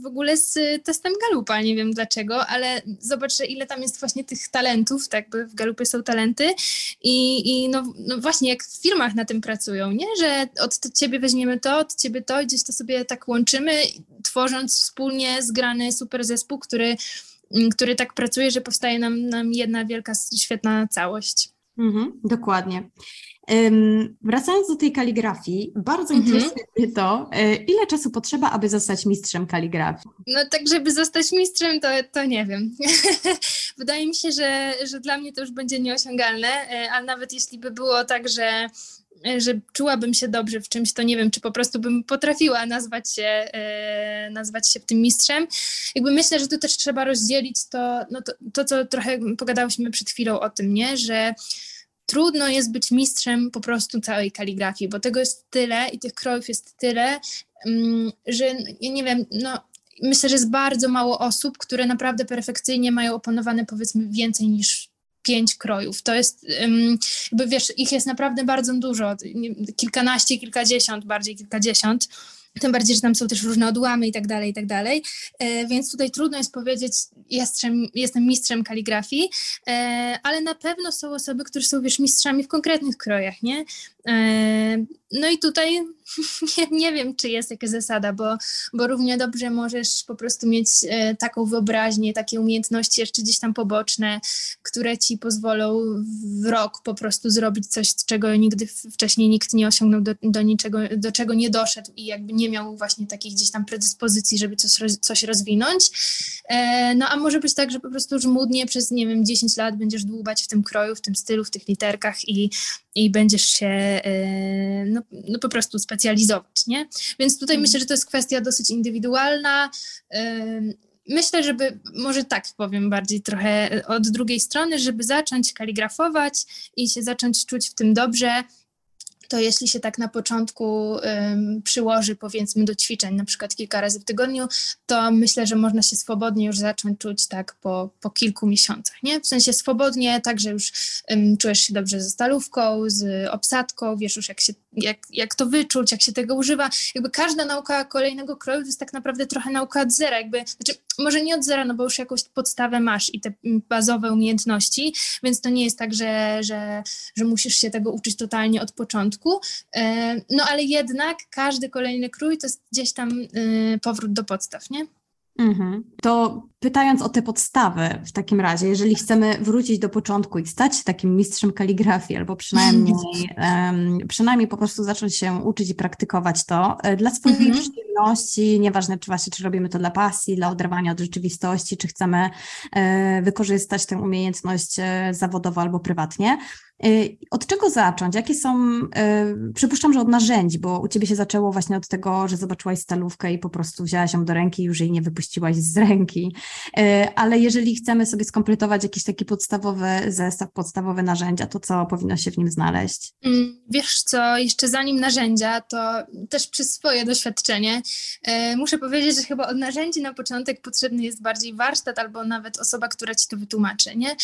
w ogóle z testem Galupa, nie wiem dlaczego, ale zobacz, ile tam jest właśnie tych talentów, tak, bo w Galupie są talenty i, i no, no właśnie jak w firmach na tym pracują, nie, że od ciebie weźmiemy to, od ciebie to gdzieś to sobie tak łączymy, tworząc wspólnie zgrany super zespół, który mm, który tak pracuje, że powstaje nam, nam jedna wielka, świetna całość. Mhm, dokładnie. Wracając do tej kaligrafii, bardzo mhm. interesuje mnie to, e, ile czasu potrzeba, aby zostać mistrzem kaligrafii? No tak, żeby zostać mistrzem, to, to nie wiem. Wydaje mi się, że, że dla mnie to już będzie nieosiągalne, e, ale nawet jeśli by było tak, że że czułabym się dobrze w czymś, to nie wiem, czy po prostu bym potrafiła nazwać się, e, nazwać się w tym mistrzem. Jakby myślę, że tu też trzeba rozdzielić to, no to, to, co trochę pogadałyśmy przed chwilą o tym, nie, że trudno jest być mistrzem po prostu całej kaligrafii, bo tego jest tyle i tych krojów jest tyle, mm, że ja nie wiem, no myślę, że jest bardzo mało osób, które naprawdę perfekcyjnie mają oponowane powiedzmy więcej niż pięć krojów. To jest, jakby wiesz, ich jest naprawdę bardzo dużo, kilkanaście, kilkadziesiąt, bardziej kilkadziesiąt. Tym bardziej, że tam są też różne odłamy i tak dalej, i tak dalej. E, więc tutaj trudno jest powiedzieć, jestem, jestem mistrzem kaligrafii, e, ale na pewno są osoby, które są, wiesz, mistrzami w konkretnych krojach, nie? No i tutaj nie, nie, wiem, czy jest jakaś zasada, bo, bo równie dobrze możesz po prostu mieć e, taką wyobraźnię, takie umiejętności jeszcze gdzieś tam poboczne, które ci pozwolą w rok po prostu zrobić coś, czego nigdy wcześniej nikt nie osiągnął, do, do niczego, do czego nie doszedł i jakby nie miał właśnie takich gdzieś tam predyspozycji, żeby coś, coś rozwinąć. E, no a może być tak, że po prostu żmudnie przez, nie wiem, 10 lat będziesz dłubać w tym kroju, w tym stylu, w tych literkach i, i będziesz się no, no po prostu specjalizować, nie? Więc tutaj myślę, że to jest kwestia dosyć indywidualna. E, myślę, żeby, może tak powiem bardziej trochę od drugiej strony, żeby zacząć kaligrafować i się zacząć czuć w tym dobrze, to jeśli się tak na początku um, przyłoży powiedzmy do ćwiczeń, na przykład kilka razy w tygodniu, to myślę, że można się swobodnie już zacząć czuć tak po, po kilku miesiącach, nie? W sensie swobodnie, tak, że już um, czujesz się dobrze ze stalówką, z obsadką, wiesz już jak, się, jak, jak to wyczuć, jak się tego używa. Jakby każda nauka kolejnego kroju to jest tak naprawdę trochę nauka od zera, jakby, znaczy może nie od zera, no bo już jakąś podstawę masz i te bazowe umiejętności, więc to nie jest tak, że, że, że musisz się tego uczyć totalnie od początku, e, no ale jednak każdy kolejny krój to jest gdzieś tam e, powrót do podstaw, nie? Mhm. To pytając o te podstawy w takim razie, jeżeli chcemy wrócić do początku i stać się takim mistrzem kaligrafii, albo przynajmniej, um, przynajmniej po prostu zacząć się uczyć i praktykować to e, dla swojej mhm. przyjemności, nieważne czy właśnie, czy robimy to dla pasji, dla oderwania od rzeczywistości, czy chcemy e, wykorzystać tę umiejętność e, zawodowo albo prywatnie, Y, od czego zacząć? Jakie są, y, przypuszczam, że od narzędzi, bo u Ciebie się zaczęło właśnie od tego, że zobaczyłaś stalówkę i po prostu wzięłaś ją do ręki i już jej nie wypuściłaś z ręki. Y, ale jeżeli chcemy sobie skompletować jakiś taki podstawowy zestaw, podstawowe narzędzia, to co powinno się w nim znaleźć? Mm, wiesz co, jeszcze zanim narzędzia, to też przez swoje doświadczenie muszę powiedzieć, że chyba od narzędzi na początek potrzebny jest bardziej warsztat albo nawet osoba, która Ci to wytłumaczy, nie?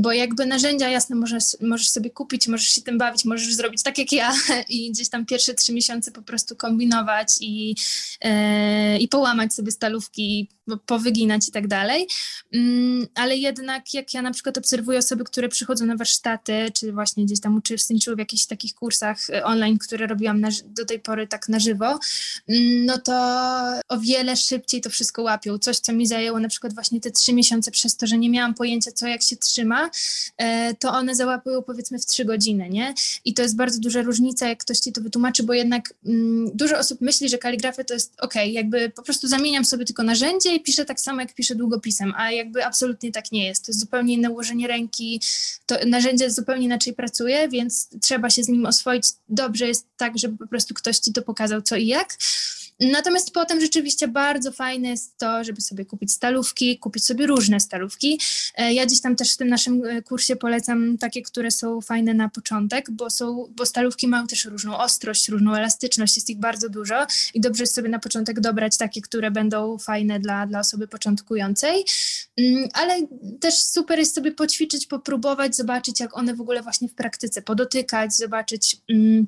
Bo jakby narzędzia, jasne, możesz, możesz sobie kupić, możesz się tym bawić, możesz zrobić tak jak ja i gdzieś tam pierwsze trzy miesiące po prostu kombinować i, e, i połamać sobie stalówki, powyginać i tak dalej. Mm, ale jednak jak ja na przykład obserwuję osoby, które przychodzą na warsztaty, czy właśnie gdzieś tam uczestniczyły w jakichś takich kursach e, online, które robiłam na, do tej pory tak na żywo, mm, no to o wiele szybciej to wszystko łapią. Coś, co mi zajęło na przykład właśnie te trzy miesiące przez to, że nie miałam pojęcia, co jak się trzyma, e, to one załapują powiedzmy w trzy godziny, nie? I to jest bardzo duża różnica, jak ktoś ci to wytłumaczy, bo jednak mm, dużo osób myśli, że kaligrafia to jest ok, jakby po prostu zamieniam sobie tylko narzędzie i piszę tak samo, jak piszę długopisem, a jakby absolutnie tak nie jest. To jest zupełnie inne ułożenie ręki, to narzędzie zupełnie inaczej pracuje, więc trzeba się z nim oswoić. Dobrze jest tak, żeby po prostu ktoś ci to pokazał, co i jak. Natomiast potem rzeczywiście bardzo fajne jest to, żeby sobie kupić stalówki, kupić sobie różne stalówki. E, ja gdzieś tam też w tym naszym e, kursie polecam takie, które są fajne na początek, bo, są, bo stalówki mają też różną ostrość, różną elastyczność, jest ich bardzo dużo i dobrze jest sobie na początek dobrać takie, które będą fajne dla, dla osoby początkującej. Mm, ale też super jest sobie poćwiczyć, popróbować, zobaczyć, jak one w ogóle właśnie w praktyce, podotykać, zobaczyć. Mm,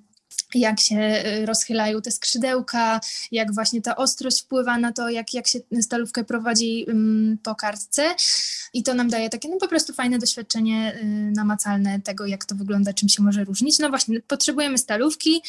jak się y, rozchylają te skrzydełka, jak właśnie ta ostrość wpływa na to, jak, jak się stalówkę prowadzi po kartce. I to nam daje takie no po prostu fajne doświadczenie y, namacalne tego, jak to wygląda, czym się może różnić. No właśnie, potrzebujemy stalówki,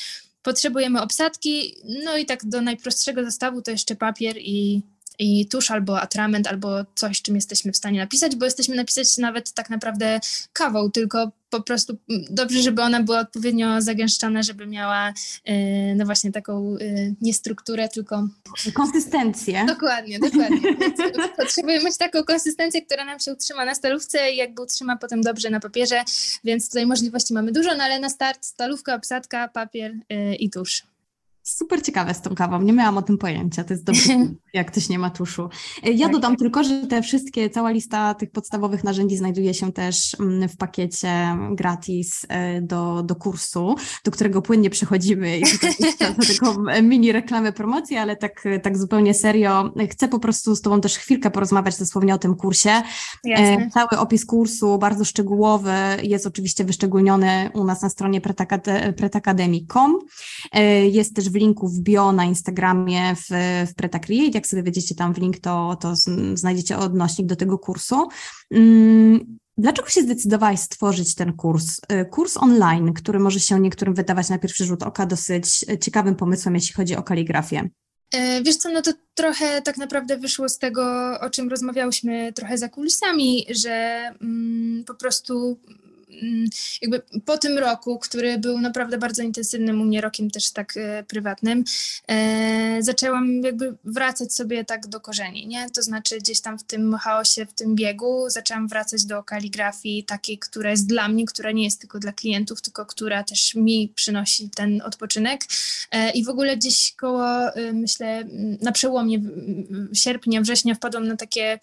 potrzebujemy obsadki, no i tak do najprostszego zestawu to jeszcze papier i, i tusz albo atrament, albo coś, czym jesteśmy w stanie napisać, bo jesteśmy napisać nawet tak naprawdę kawą, tylko po prostu mm, dobrze, żeby ona była odpowiednio zagęszczona, żeby miała yy, no właśnie taką yy, nie strukturę, tylko konsystencję. Dokładnie, dokładnie. potrzebujemy mieć taką konsystencję, która nam się utrzyma na stalówce i jakby utrzyma potem dobrze na papierze, więc tutaj możliwości mamy dużo, no ale na start stalówka, obsadka, papier yy, i tusz. Super ciekawe z tą kawą, nie miałam o tym pojęcia, to jest dobre, jak ktoś nie ma tuszu. E, ja tak, dodam tak. tylko, że te wszystkie, cała lista tych podstawowych narzędzi znajduje się też mm, w pakiecie gratis e, do, do kursu, do którego płynnie przechodzimy i tutaj tylko mini reklamy, promocji, ale tak, tak zupełnie serio. Chcę po prostu z Tobą też chwilkę porozmawiać dosłownie o tym kursie. E, Jasne. Cały opis kursu, bardzo szczegółowy, jest oczywiście wyszczególniony u nas na stronie pretakademii.com. Jest też w linku w bio na Instagramie w, w Preta Create. Jak sobie wejdziecie tam w link, to, to znajdziecie odnośnik do tego kursu. Mm, dlaczego się zdecydowałaś stworzyć ten kurs? Y, kurs online, który może się niektórym wydawać na pierwszy rzut oka dosyć ciekawym pomysłem, jeśli chodzi o kaligrafię. E, wiesz co, no to trochę tak naprawdę wyszło z tego, o czym rozmawiałyśmy trochę za kulisami, że mm, po prostu jakby po tym roku, który był naprawdę bardzo intensywnym u mnie rokiem też tak e, prywatnym, e, zaczęłam jakby wracać sobie tak do korzeni, nie? To znaczy gdzieś tam w tym chaosie, w tym biegu zaczęłam wracać do kaligrafii takiej, która jest dla mnie, która nie jest tylko dla klientów, tylko która też mi przynosi ten odpoczynek e, i w ogóle gdzieś koło, myślę, na przełomie sierpnia, września wpadłam na takie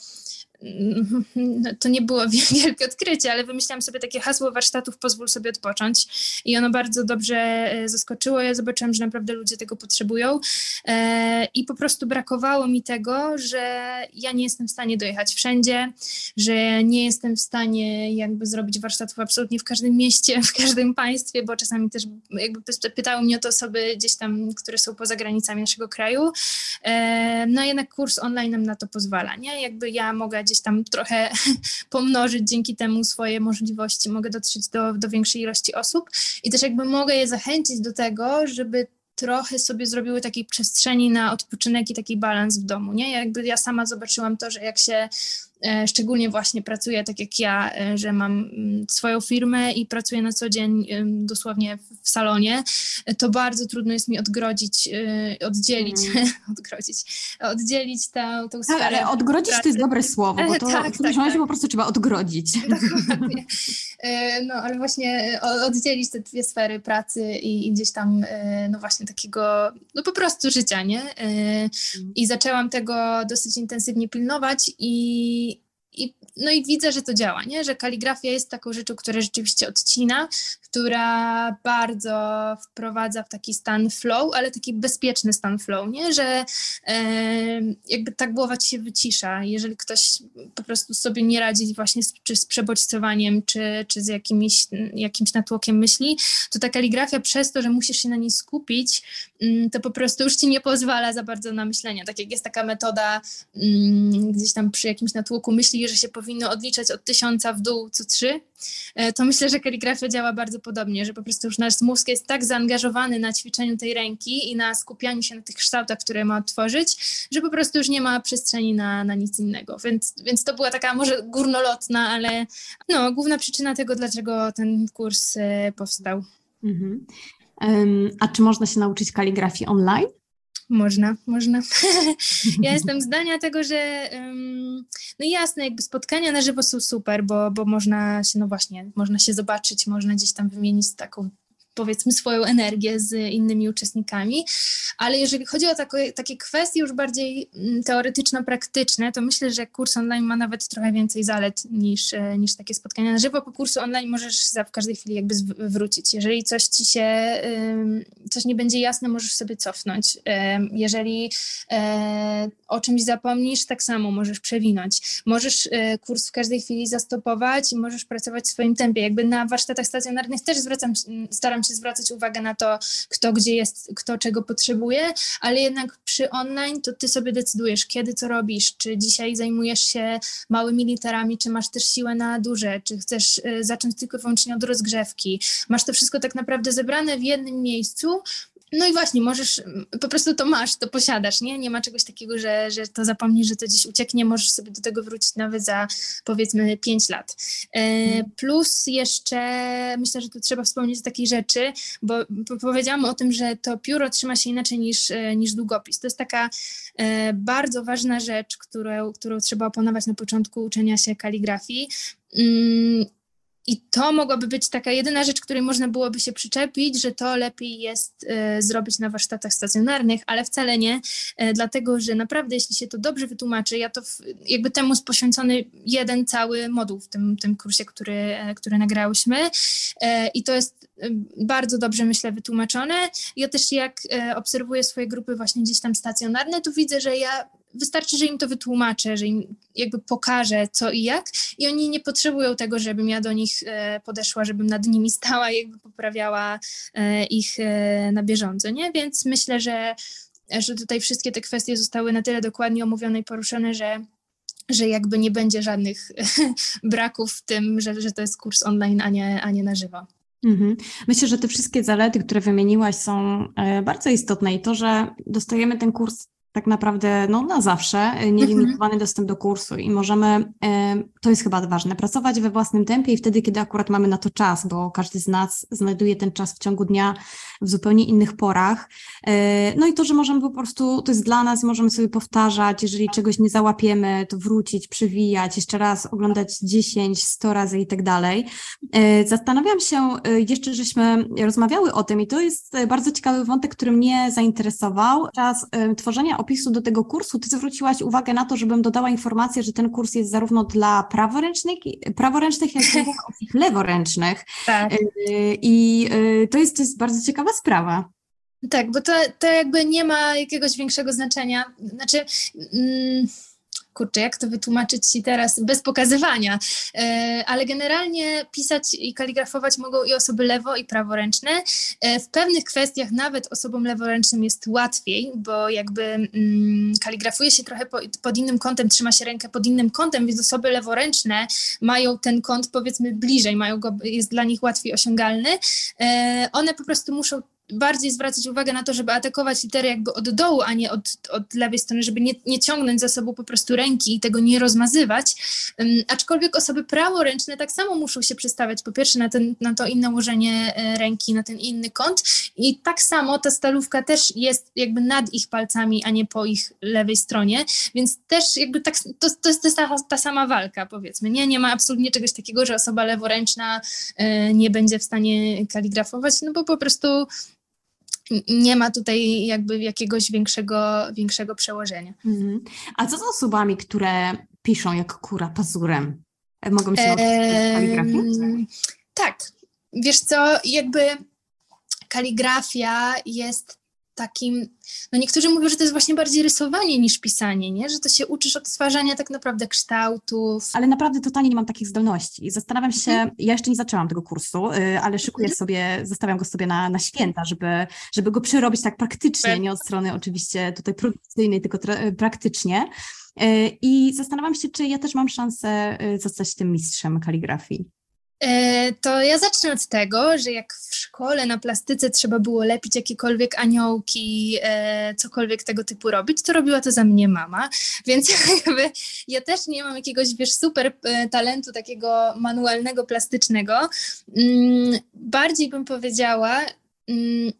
to nie było wielkie odkrycie, ale wymyślałam sobie takie hasło warsztatów pozwól sobie odpocząć i ono bardzo dobrze e, zaskoczyło. Ja zobaczyłam, że naprawdę ludzie tego potrzebują e, i po prostu brakowało mi tego, że ja nie jestem w stanie dojechać wszędzie, że nie jestem w stanie jakby zrobić warsztatów absolutnie w każdym mieście, w każdym państwie, bo czasami też jakby pytały mnie o to osoby gdzieś tam, które są poza granicami naszego kraju. E, no jednak kurs online nam na to pozwala, nie? Jakby ja mogę gdzieś tam trochę pomnożyć dzięki temu swoje możliwości, mogę dotrzeć do, do większej ilości osób i też jakby mogę je zachęcić do tego, żeby trochę sobie zrobiły takiej przestrzeni na odpoczynek i taki balans w domu, nie? Jakby ja sama zobaczyłam to, że jak się szczególnie właśnie pracuję tak jak ja, e, że mam mm, swoją firmę i pracuję na co dzień dosłownie w salonie, to bardzo trudno jest mi odgrodzić, e, oddzielić, mm. odgrodzić, oddzielić tę, tę sferę. Ale odgrodzić pracy. to jest dobre słowo, bo to tak, w tak, tak. po prostu trzeba odgrodzić. Dokładnie. No ale właśnie oddzielić te dwie sfery pracy i, i gdzieś tam no właśnie takiego, no po prostu życia, nie? Mm. I zaczęłam tego dosyć intensywnie pilnować i i, no i widzę, że to działa, nie? że kaligrafia jest taką rzeczą, która rzeczywiście odcina, która bardzo wprowadza w taki stan flow, ale taki bezpieczny stan flow, nie? że e, jakby ta głowa ci się wycisza. Jeżeli ktoś po prostu sobie nie radzi właśnie z, czy z przebodźcowaniem, czy, czy z jakimiś, jakimś natłokiem myśli, to ta kaligrafia przez to, że musisz się na niej skupić, mm, to po prostu już ci nie pozwala za bardzo na myślenie. Tak jak jest taka metoda mm, gdzieś tam przy jakimś natłoku myśli, że się powinno odliczać od tysiąca w dół co trzy, e, to myślę, że kaligrafia działa bardzo podobnie, że po prostu już nasz mózg jest tak zaangażowany na ćwiczeniu tej ręki i na skupianiu się na tych kształtach, które ma odtworzyć, że po prostu już nie ma przestrzeni na, na nic innego. Więc, więc to była taka może górnolotna, ale no, główna przyczyna tego, dlaczego ten kurs e, powstał. Mhm. Um, a czy można się nauczyć kaligrafii online? Można, można. ja jestem zdania tego, że no jasne, jakby spotkania na żywo są super, bo, bo można się, no właśnie, można się zobaczyć, można gdzieś tam wymienić taką powiedzmy swoją energię z innymi uczestnikami, ale jeżeli chodzi o takie, takie kwestie już bardziej mm, teoretyczno-praktyczne, to myślę, że kurs online ma nawet trochę więcej zalet niż, e, niż takie spotkania na żywo. Po kursu online możesz w każdej chwili jakby wrócić. Jeżeli coś ci się, coś nie będzie jasne, możesz sobie cofnąć. Jeżeli e, o czymś zapomnisz, tak samo możesz przewinąć. Możesz e, kurs w każdej chwili zastopować i możesz pracować w swoim tempie. Jakby na warsztatach stacjonarnych też zwracam, staram się zwracać uwagę na to, kto gdzie jest, kto czego potrzebuje, ale jednak przy online to ty sobie decydujesz, kiedy co robisz, czy dzisiaj zajmujesz się małymi literami, czy masz też siłę na duże, czy chcesz y, zacząć tylko wyłącznie od rozgrzewki. Masz to wszystko tak naprawdę zebrane w jednym miejscu, no i właśnie, możesz, po prostu to masz, to posiadasz, nie? Nie ma czegoś takiego, że, że to zapomnisz, że to gdzieś ucieknie, możesz sobie do tego wrócić nawet za powiedzmy 5 lat. E, mhm. plus jeszcze myślę, że tu trzeba wspomnieć o takiej rzeczy, bo powiedziałam o tym, że to pióro trzyma się inaczej niż, e, niż długopis. To jest taka e, bardzo ważna rzecz, którą, którą trzeba oponować na początku uczenia się kaligrafii. I to mogłaby być taka jedyna rzecz, której można byłoby się przyczepić, że to lepiej jest e, zrobić na warsztatach stacjonarnych, ale wcale nie, e, dlatego że naprawdę, jeśli się to dobrze wytłumaczy, ja to w, jakby temu jest poświęcony jeden cały moduł w tym, tym kursie, który, e, który nagrałyśmy i to jest bardzo dobrze, myślę, wytłumaczone. Ja też jak obserwuję swoje grupy właśnie gdzieś tam stacjonarne, to widzę, że ja wystarczy, że im to wytłumaczę, że im jakby pokażę co i jak i oni nie potrzebują tego, żebym ja do nich e, podeszła, żebym nad nimi stała i jakby poprawiała e, ich e, na bieżąco, nie? Więc myślę, że, że tutaj wszystkie te kwestie zostały na tyle dokładnie omówione i poruszone, że że jakby nie będzie żadnych braków w tym, że, że to jest kurs online, a nie, a nie na żywo. Mhm. Myślę, że te wszystkie zalety, które wymieniłaś, są bardzo istotne i to, że dostajemy ten kurs tak naprawdę no, na zawsze e, nielimitowany mhm. dostęp do kursu i możemy, e, to jest chyba ważne, pracować we własnym tempie i wtedy, kiedy akurat mamy na to czas, bo każdy z nas znajduje ten czas w ciągu dnia w zupełnie innych porach. E, no i to, że możemy po prostu, to jest dla nas, możemy sobie powtarzać, jeżeli czegoś nie załapiemy, to wrócić, przywijać, jeszcze raz oglądać 10, 100 razy i tak dalej. Zastanawiam się, jeszcze żeśmy rozmawiały o tym i to jest bardzo ciekawy wątek, który mnie zainteresował. Czas tworzenia opisu do tego kursu, ty zwróciłaś uwagę na to, żebym dodała informację, że ten kurs jest zarówno dla praworęcznych, praworęcznych jak i osób leworęcznych. Tak. Y, I y, to jest, to jest bardzo ciekawa sprawa. Tak, bo to, to jakby nie ma jakiegoś większego znaczenia. Znaczy. Mm, kurczę, jak to wytłumaczyć Ci teraz bez pokazywania, e, ale generalnie pisać i kaligrafować mogą i osoby lewo i praworęczne. E, w pewnych kwestiach nawet osobom leworęcznym jest łatwiej, bo jakby mm, kaligrafuje się trochę po, pod innym kątem, trzyma się rękę pod innym kątem, więc osoby leworęczne mają ten kąt powiedzmy bliżej, mają go, jest dla nich łatwiej osiągalny. E, one po prostu muszą bardziej zwracać uwagę na to, żeby atakować litery jakby od dołu, a nie od, od lewej strony, żeby nie, nie ciągnąć za sobą po prostu ręki i tego nie rozmazywać. Um, aczkolwiek osoby praworęczne tak samo muszą się przestawiać po pierwsze na, ten, na to inne ułożenie e, ręki, na ten inny kąt i tak samo ta stalówka też jest jakby nad ich palcami, a nie po ich lewej stronie, więc też jakby tak, to, to jest ta, ta sama walka powiedzmy, nie? Nie ma absolutnie czegoś takiego, że osoba leworęczna y, nie będzie w stanie kaligrafować, no bo po prostu nie ma tutaj jakby jakiegoś większego, większego przełożenia. Mhm. A co z osobami, które piszą jak kura pazurem? E, mogą się nauczyć kaligrafii? Tak. Wiesz co, jakby kaligrafia jest takim, no niektórzy mówią, że to jest właśnie bardziej rysowanie niż pisanie, nie? Że to się uczysz odtwarzania tak naprawdę kształtów. Ale naprawdę totalnie nie mam takich zdolności. Zastanawiam się, mhm. ja jeszcze nie zaczęłam tego kursu, y, ale szykuję mhm. sobie, zostawiam go sobie na, na święta, żeby, żeby go przerobić tak praktycznie, nie od strony oczywiście tutaj produkcyjnej, tylko praktycznie. Y, I zastanawiam się, czy ja też mam szansę y, zostać tym mistrzem kaligrafii. E, to ja zacznę od tego, że jak w szkole na plastyce trzeba było lepić jakiekolwiek aniołki, e, cokolwiek tego typu robić, to robiła to za mnie mama, więc jakby ja też nie mam jakiegoś, wiesz, super e, talentu takiego manualnego, plastycznego. Mm, bardziej bym powiedziała, mm,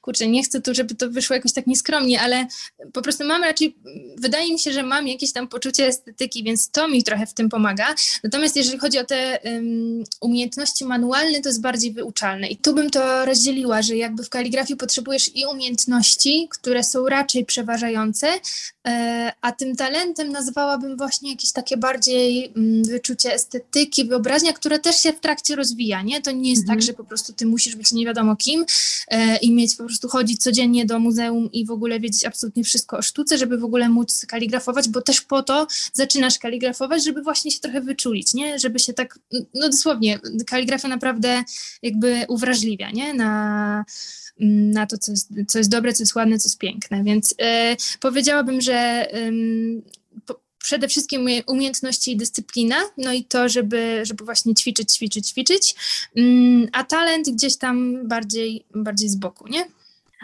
kurczę, nie chcę tu, żeby to wyszło jakoś tak nieskromnie, ale po prostu mam raczej, wydaje mi się, że mam jakieś tam poczucie estetyki, więc to mi trochę w tym pomaga. Natomiast jeżeli chodzi o te um, umiejętności manualne, to jest bardziej wyuczalne. I tu bym to rozdzieliła, że jakby w kaligrafii potrzebujesz i umiejętności, które są raczej przeważające, e, a tym talentem nazwałabym właśnie jakieś takie bardziej um, wyczucie estetyki, wyobraźnia, które też się w trakcie rozwija, nie? To nie jest tak, mhm. tak, że po prostu ty musisz być nie wiadomo kim e, i mieć po prostu chodzić codziennie do muzeum i w ogóle wiedzieć absolutnie wszystko o sztuce, żeby w ogóle móc kaligrafować, bo też po to zaczynasz kaligrafować, żeby właśnie się trochę wyczulić, nie? Żeby się tak, no dosłownie, kaligrafia naprawdę jakby uwrażliwia, nie? Na, na to, co jest, co jest dobre, co jest ładne, co jest piękne. Więc y, powiedziałabym, że y, po, przede wszystkim umiejętności i dyscyplina, no i to, żeby, żeby właśnie ćwiczyć, ćwiczyć, ćwiczyć, mm, a talent gdzieś tam bardziej, bardziej z boku, nie?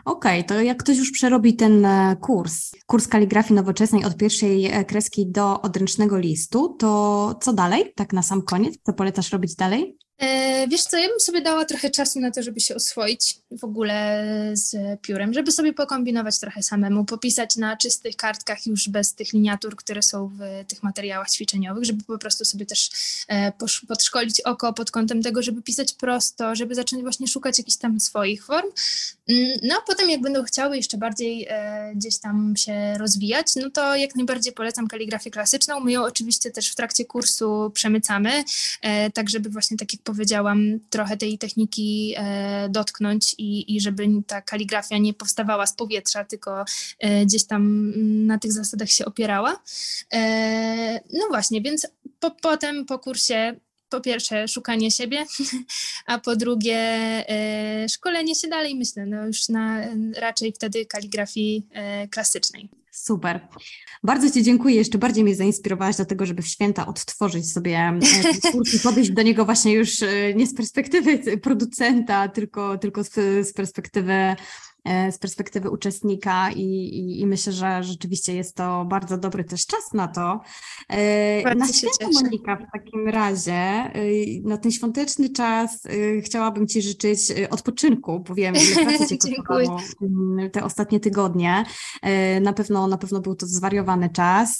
Okej, okay, to jak ktoś już przerobi ten e, kurs, kurs kaligrafii nowoczesnej od pierwszej e, kreski do odręcznego listu, to co dalej, tak na sam koniec? Co polecasz robić dalej? E, wiesz co, ja bym sobie dała trochę czasu na to, żeby się oswoić w ogóle z piórem, żeby sobie pokombinować trochę samemu, popisać na czystych kartkach już bez tych liniatur, które są w tych materiałach ćwiczeniowych, żeby po prostu sobie też e, podszkolić oko pod kątem tego, żeby pisać prosto, żeby zacząć właśnie szukać jakichś tam swoich form. Mm, no a potem jak będą chciały jeszcze bardziej e, gdzieś tam się rozwijać, no to jak najbardziej polecam kaligrafię klasyczną. My ją oczywiście też w trakcie kursu przemycamy, tak żeby właśnie tak jak powiedziałam, trochę tej techniki e, dotknąć i, i żeby ta kaligrafia nie powstawała z powietrza, tylko e, gdzieś tam na tych zasadach się opierała. E, no właśnie, więc po, potem po kursie po pierwsze szukanie siebie, a po drugie szkolenie się dalej, myślę, no już na raczej wtedy kaligrafii klasycznej. Super. Bardzo Ci dziękuję. Jeszcze bardziej mnie zainspirowałaś do tego, żeby w święta odtworzyć sobie e, kurs i podejść do niego właśnie już e, nie z perspektywy producenta, tylko, tylko z, z perspektywy z perspektywy uczestnika i, i, i, myślę, że rzeczywiście jest to bardzo dobry też czas na to. E, bardzo na święto Monika w takim razie, e, na ten świąteczny czas chciałabym Ci życzyć odpoczynku, bo wiem, ile pracy Cię kosztowało mm, te ostatnie tygodnie. Na pewno, na pewno był to zwariowany czas,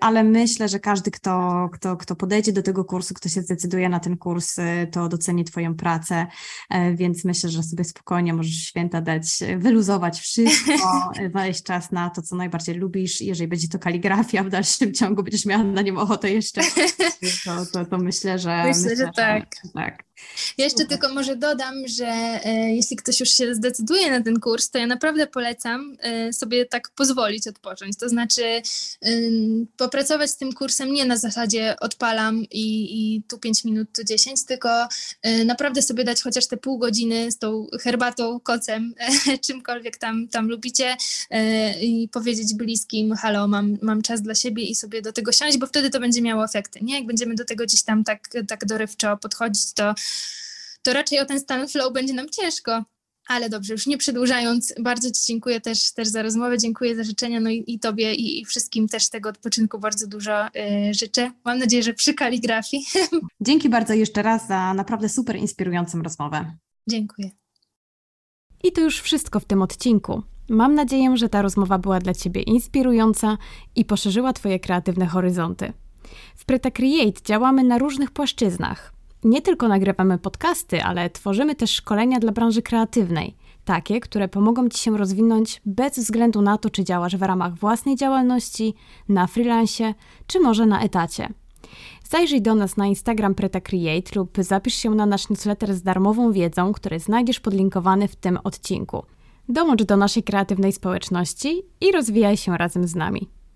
ale myślę, że każdy, kto, kto, kto podejdzie do tego kursu, kto się zdecyduje na ten kurs, to doceni Twoją pracę, więc myślę, że sobie spokojnie możesz święta dać wyluzować wszystko, znaleźć czas na to, co najbardziej lubisz. Jeżeli będzie to kaligrafia w dalszym ciągu, będziesz miała na nią ochotę jeszcze, to, to, to myślę, że... Myślę, myślę że tak. Że, tak. Ja jeszcze tylko może dodam, że e, jeśli ktoś już się zdecyduje na ten kurs, to ja naprawdę polecam e, sobie tak pozwolić odpocząć. To znaczy popracować z tym kursem nie na zasadzie odpalam i, i tu 5 minut, tu 10, tylko e, naprawdę sobie dać chociaż te pół godziny z tą herbatą, kocem, czymkolwiek tam, tam lubicie i powiedzieć bliskim, halo, mam, mam czas dla siebie i sobie do tego siąść, bo wtedy to będzie miało efekty, nie? Jak będziemy do tego gdzieś tam tak, tak dorywczo podchodzić, to to raczej o ten stan flow będzie nam ciężko. Ale dobrze, już nie przedłużając, bardzo Ci dziękuję też, też za rozmowę, dziękuję za życzenia, no i, i Tobie i, i, wszystkim też tego odpoczynku bardzo dużo y, życzę. Mam nadzieję, że przy kaligrafii. Dzięki bardzo jeszcze raz za naprawdę super inspirującą rozmowę. Dziękuję. I to już wszystko w tym odcinku. Mam nadzieję, że ta rozmowa była dla Ciebie inspirująca i poszerzyła Twoje kreatywne horyzonty. W Preta Create działamy na różnych płaszczyznach – nie tylko nagrywamy podcasty, ale tworzymy też szkolenia dla branży kreatywnej, takie, które pomogą Ci się rozwinąć bez względu na to, czy działasz w ramach własnej działalności, na freelancie, czy może na etacie. Zajrzyj do nas na Instagram Preta Create lub zapisz się na nasz newsletter z darmową wiedzą, który znajdziesz podlinkowany w tym odcinku. Dołącz do naszej kreatywnej społeczności i rozwijaj się razem z nami.